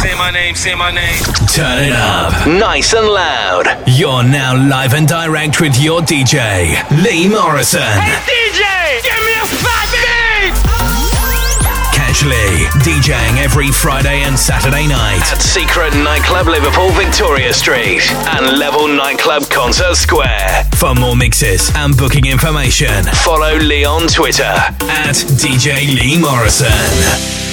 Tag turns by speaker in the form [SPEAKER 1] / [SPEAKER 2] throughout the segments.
[SPEAKER 1] Say my name, say my name.
[SPEAKER 2] Turn it up. Nice and loud. You're now live and direct with your DJ, Lee Morrison.
[SPEAKER 1] Hey DJ, give me a fat beat!
[SPEAKER 2] Catch Lee DJing every Friday and Saturday night at Secret Nightclub Liverpool Victoria Street and Level Nightclub Concert Square. For more mixes and booking information, follow Lee on Twitter at DJ Lee Morrison.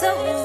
[SPEAKER 3] so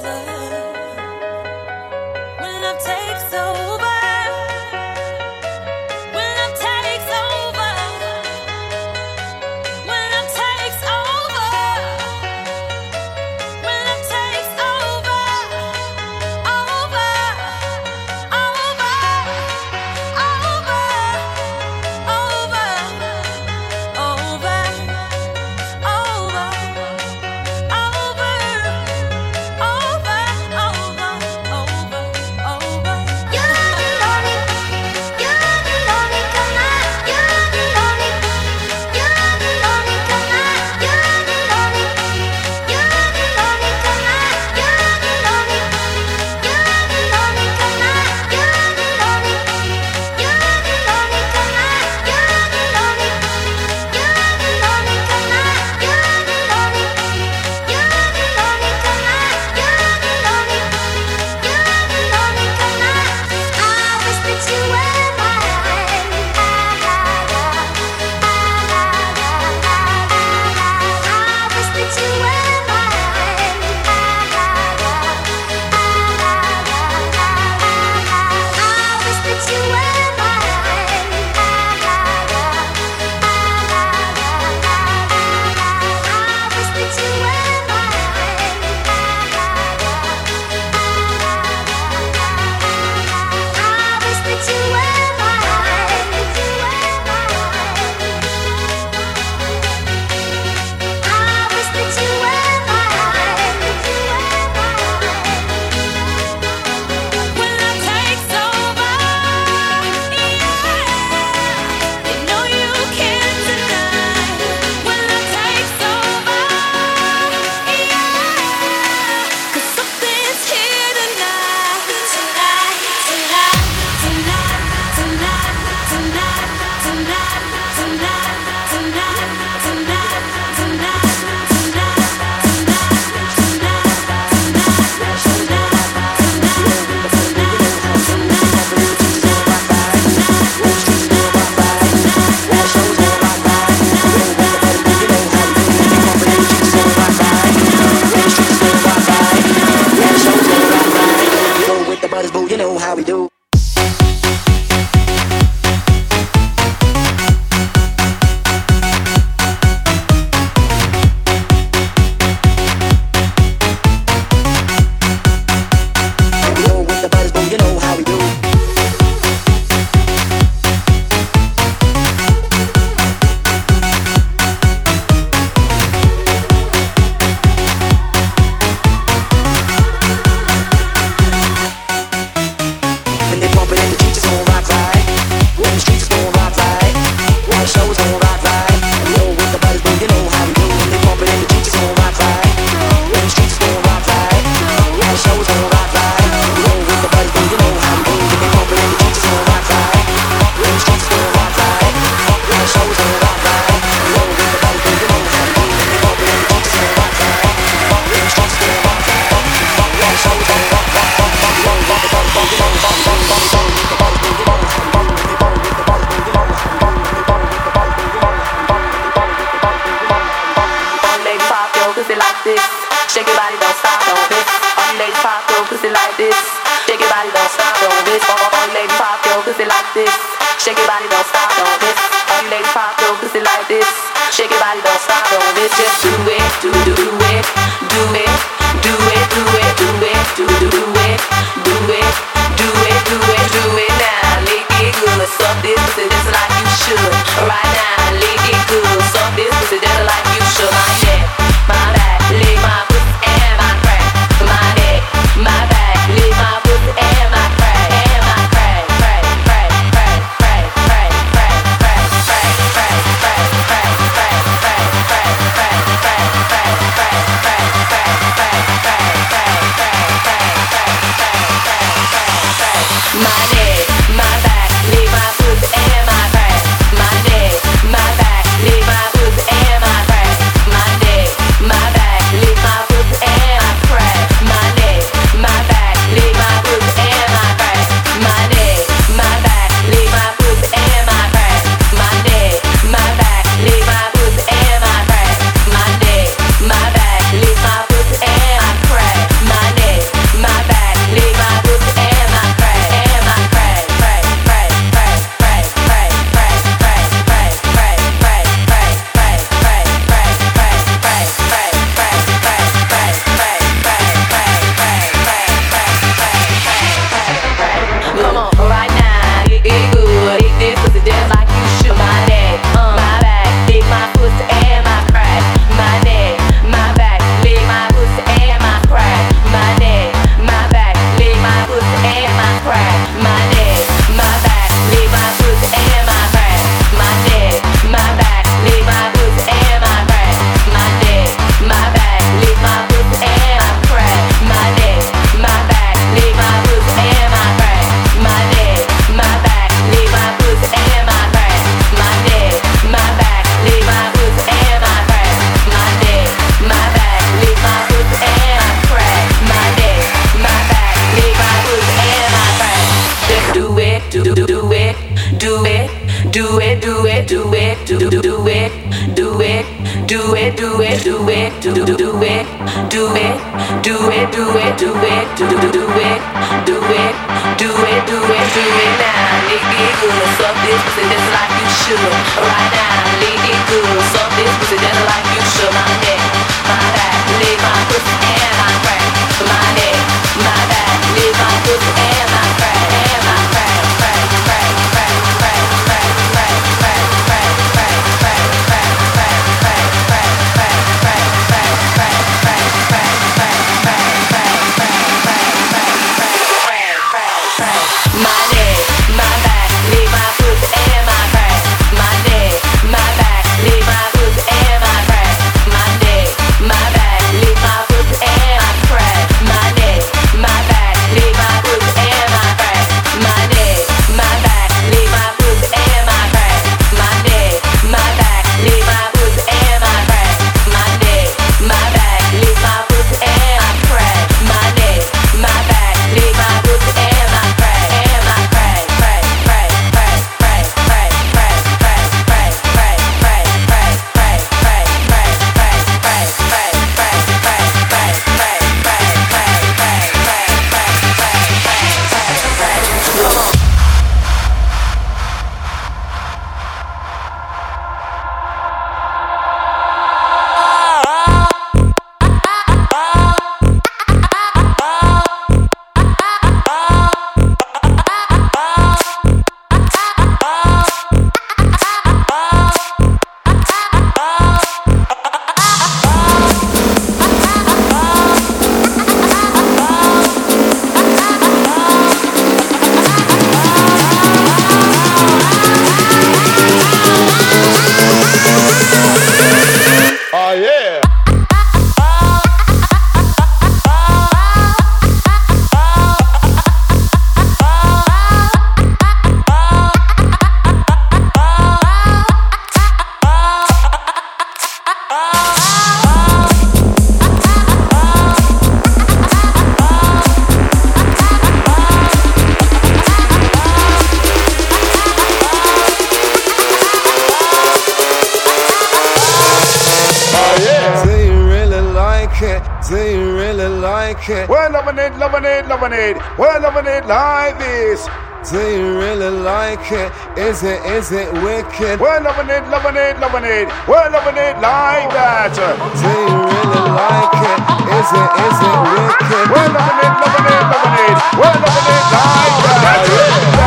[SPEAKER 4] like it.
[SPEAKER 5] We're loving it, loving it, loving it. We're loving it like this. Do you really like it? Is it, is it wicked? We're loving it, loving it, loving it. We're loving it like that. Do you really like it? Is it, is it wicked? We're loving it, loving it, loving it. We're loving it like that.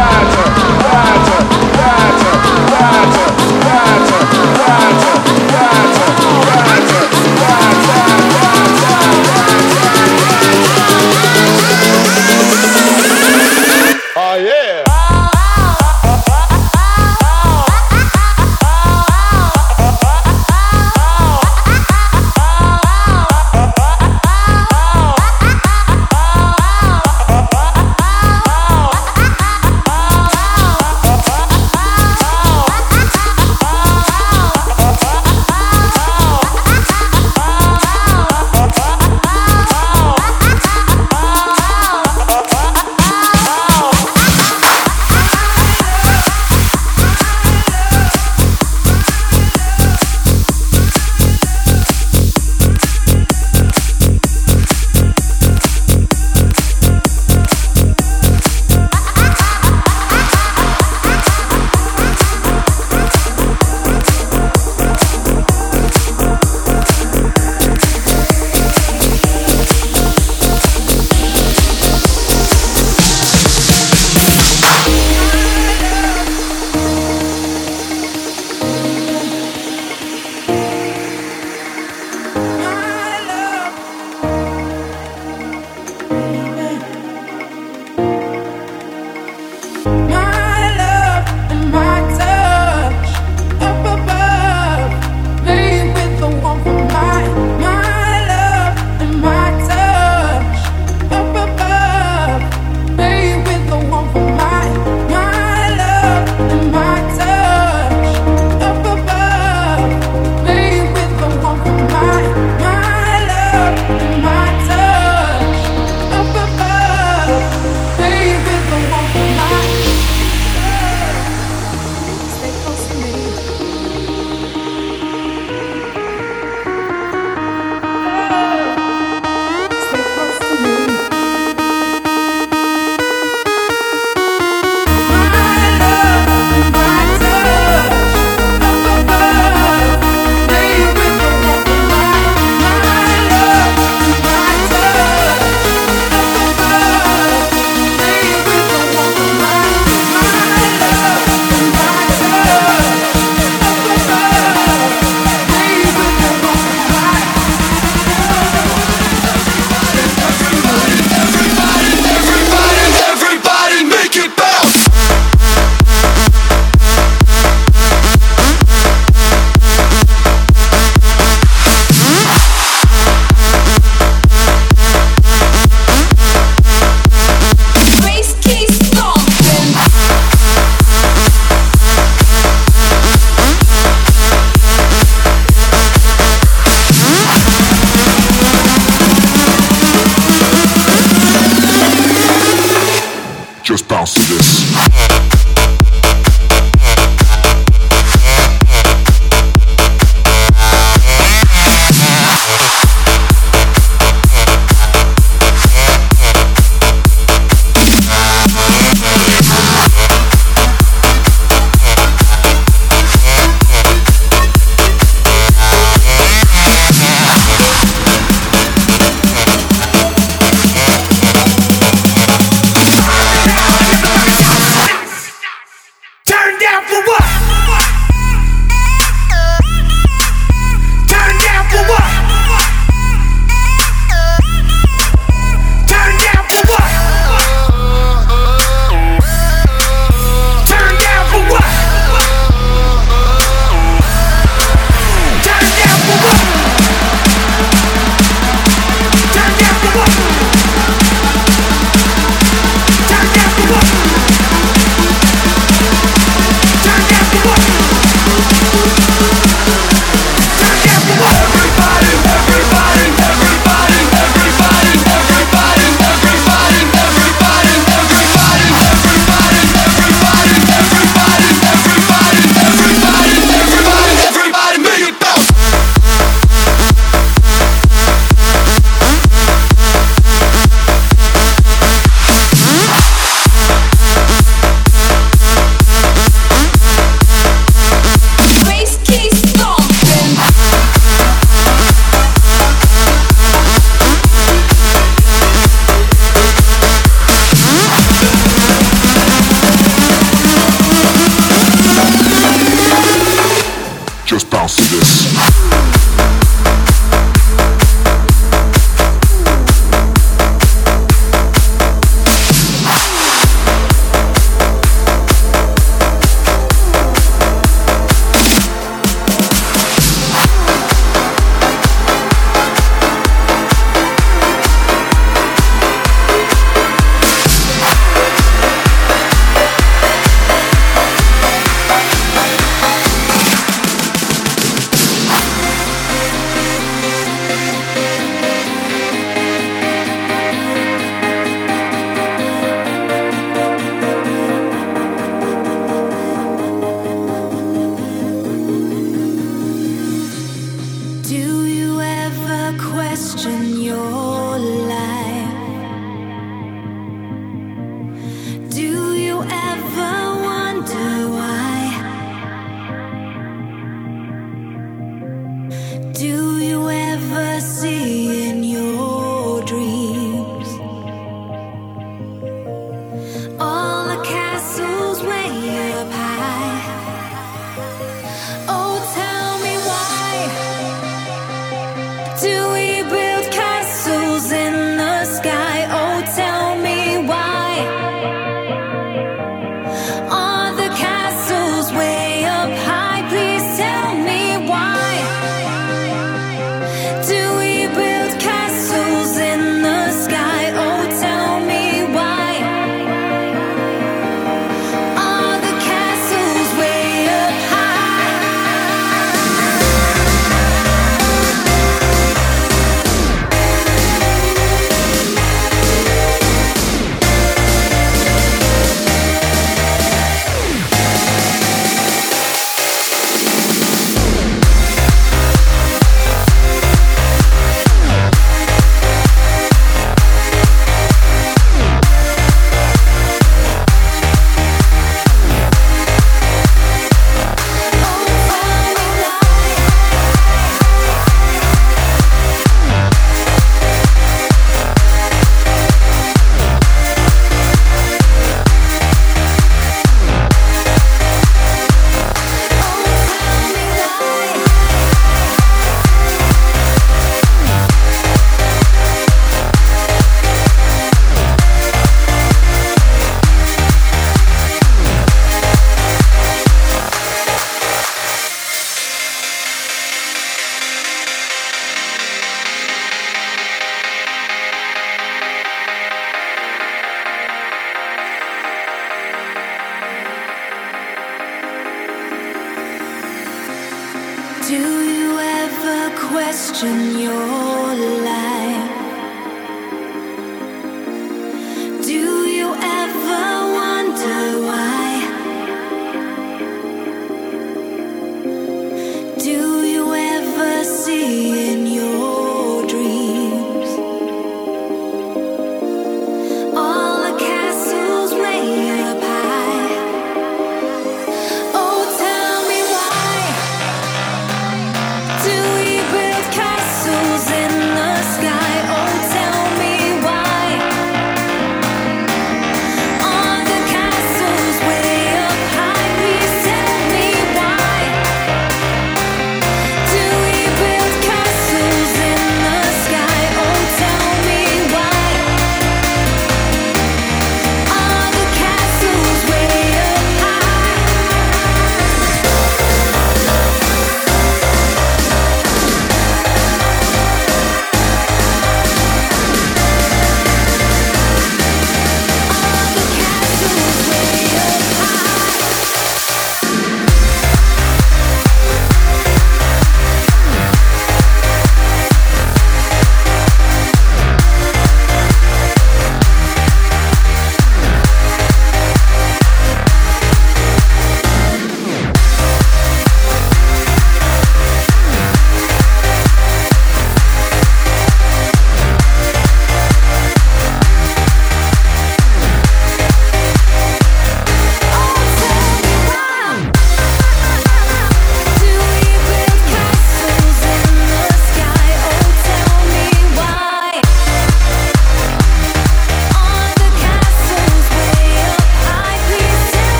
[SPEAKER 6] Question your life.